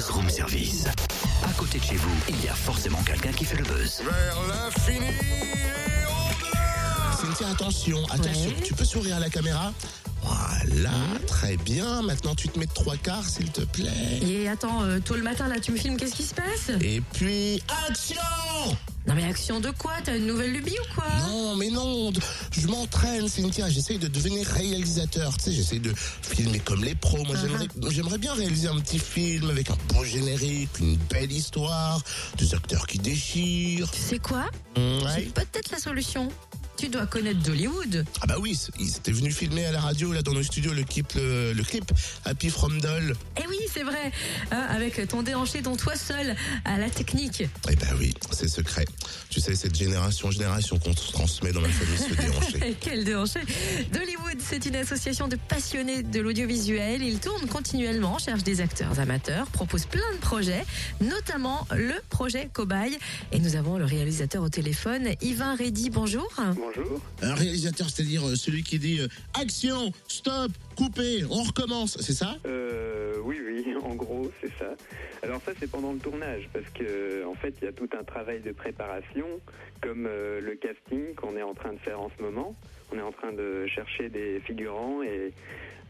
Buzz Room Service. À côté de chez vous, il y a forcément quelqu'un qui fait le buzz. Vers l'infini et au-delà Cynthia, attention, attention. Ouais. Tu peux sourire à la caméra Voilà, très bien. Maintenant, tu te mets de trois quarts, s'il te plaît. Et attends, euh, tôt le matin, là, tu me filmes, qu'est-ce qui se passe? Et puis, action Non mais action de quoi? T'as une nouvelle lubie ou quoi? Non, mais non, je m'entraîne, Cynthia. J'essaye de devenir réalisateur. Tu sais, j'essaye de filmer comme les pros. Moi, Uh-huh. j'aimerais, j'aimerais bien réaliser un petit film avec un beau générique, une belle histoire, des acteurs qui déchirent. Tu sais quoi? Ouais. J'ai peut-être la solution. Tu dois connaître d'Hollywood. Ah bah oui, ils étaient venus filmer à la radio, là, dans nos studios, le clip, le, le clip Happy From Doll. Eh oui, c'est vrai. Hein, avec ton déhanché dont toi seul à la technique. Eh ben oui, c'est secret. Tu sais, cette génération en génération qu'on transmet dans la famille se déhancher. Quel déhanché D'Hollywood, c'est une association de passionnés de l'audiovisuel. Ils tournent continuellement, cherchent des acteurs amateurs, proposent plein de projets, notamment le projet Cobaye. Et nous avons le réalisateur au téléphone, Yvain Reddy. Bonjour. Bonjour. Un réalisateur, c'est-à-dire euh, celui qui dit euh, action, stop, coupez, on recommence, c'est ça? Euh, oui, oui, en gros, c'est ça. Alors ça, c'est pendant le tournage, parce que en fait, il y a tout un travail de préparation, comme euh, le casting qu'on est en train de faire en ce moment. On est en train de chercher des figurants et,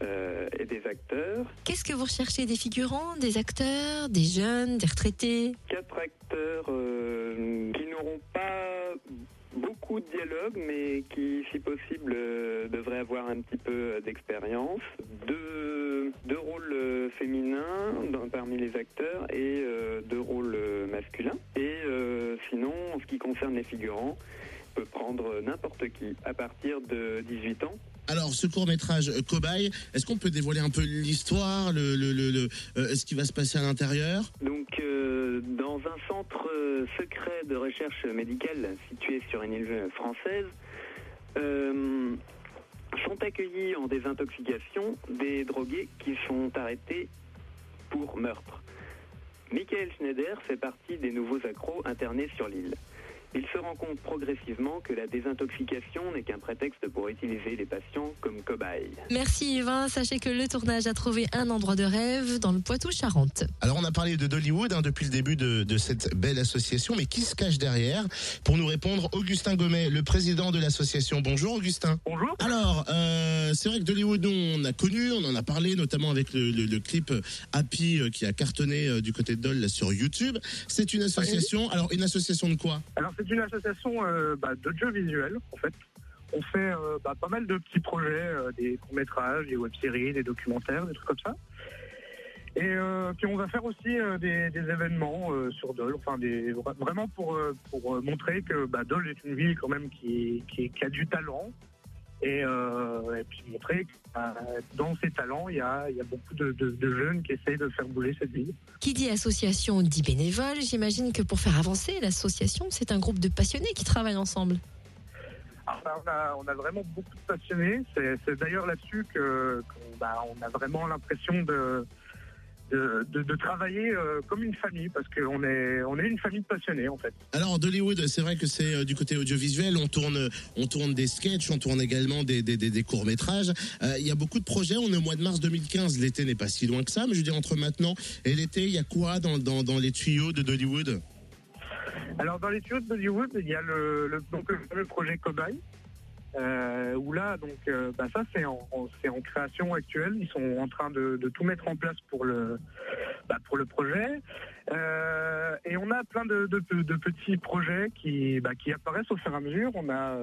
euh, et des acteurs. Qu'est-ce que vous recherchez Des figurants, des acteurs, des jeunes, des retraités? Quatre acteurs euh, qui n'auront pas beaucoup de dialogue, mais qui, si possible, euh, devraient avoir un petit peu d'expérience. Deux, deux rôles euh, féminins dans- parmi les acteurs et euh, deux rôles euh, masculins. Et sinon, en ce qui concerne les figurants, on peut prendre n'importe qui à partir de 18 ans. Alors, ce court-métrage Cobaye, est-ce qu'on peut dévoiler un peu l'histoire, le, le, le, le- ce qui va se passer à l'intérieur? Donc, euh, dans un centre secret de recherche médicale situé sur une île française, euh, sont accueillis en désintoxication des drogués qui sont arrêtés pour meurtre. Michael Schneider fait partie des nouveaux accros internés sur l'île. Il se rend compte progressivement que la désintoxication n'est qu'un prétexte pour utiliser les patients comme cobayes. Merci Yvain. Sachez que le tournage a trouvé un endroit de rêve dans le Poitou-Charentes. Alors, on a parlé de Dollywood hein, depuis le début de, de cette belle association, mais qui se cache derrière Pour nous répondre, Augustin Gomet, le président de l'association. Bonjour, Augustin. Bonjour. Alors, euh, c'est vrai que Dollywood, nous, on a connu, on en a parlé, notamment avec le, le- le clip Happy euh, qui a cartonné euh, du côté de Doll là, sur YouTube. C'est une association. Alors, une association de quoi? Alors c'est une association euh, bah, d'audiovisuel en fait. On fait euh, bah, pas mal de petits projets, euh, des courts-métrages, des web-séries, des documentaires, des trucs comme ça. Et puis on va faire aussi des, événements sur Dole, enfin des, vra- vraiment pour, montrer que bah, Dole est une ville quand même qui a du talent. Et, euh, et puis montrer que bah, dans ces talents, il y a, il y a beaucoup de, de- de jeunes qui essayent de faire bouger cette ville. Qui dit association dit bénévole. J'imagine que pour faire avancer l'association, c'est un groupe de passionnés qui travaillent ensemble. Alors, bah, on, a, on a vraiment beaucoup de passionnés. C'est d'ailleurs là-dessus que qu'on- bah, on a vraiment l'impression de, de, de- de travailler euh, comme une famille parce qu'on est, on est une famille de passionnés en fait. Alors Dollywood, c'est vrai que c'est euh, du côté audiovisuel, on tourne, on tourne des sketchs, on tourne également des, des, des, des courts métrages. Euh, Il y a beaucoup de projets. On est au mois de mars 2015. L'été n'est pas si loin que ça, mais je veux dire entre maintenant et l'été, il y a quoi dans, dans, dans les tuyaux de Dollywood Alors dans les tuyaux de Hollywood, il y a le, le, donc, le fameux projet Cobaye. Euh, où là, donc, euh, bah, ça c'est en, création actuelle. Ils sont en train de, tout mettre en place pour le, bah, pour le projet. Euh, et on a plein de, petits projets qui, bah, qui apparaissent au fur et à mesure. On a,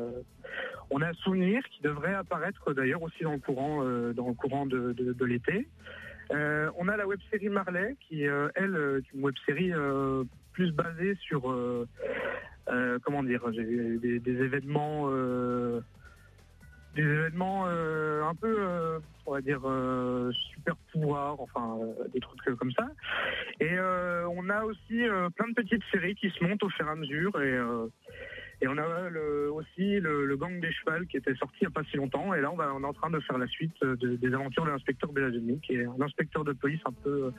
on a Souvenir qui devrait apparaître d'ailleurs aussi dans le courant, dans le courant de, l'été. On a la web série Marley qui, elle, est une web série plus basée sur, comment dire, des, événements, des événements euh, un peu, euh, on va dire, euh, super pouvoir, enfin des trucs comme ça. Et on a aussi plein de petites séries qui se montent au fur et à mesure et, Et on a le- aussi le, le gang des chevals qui était sorti il n'y a pas si longtemps. Et là, on, va, on est en train de faire la suite euh, de- des aventures de l'inspecteur Belazoni, qui est un inspecteur de police un peu euh,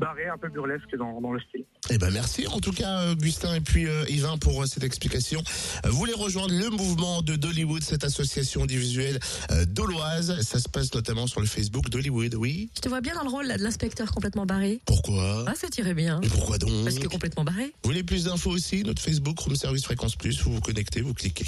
barré, un peu burlesque dans, dans le style. Eh ben merci en tout cas Augustin et puis euh, Yvain pour euh, cette explication. Euh, Vous voulez rejoindre le mouvement de Dollywood, cette association audiovisuelle euh, doloise. Ça se passe notamment sur le Facebook d'Hollywood, oui. Je te vois bien dans le rôle là, de l'inspecteur complètement barré. Pourquoi? Ah, ça tirait bien. Mais pourquoi donc? Parce que complètement barré. Vous voulez plus d'infos aussi? Notre Facebook, Room Service Fréquence Plus, vous vous connectez, vous cliquez.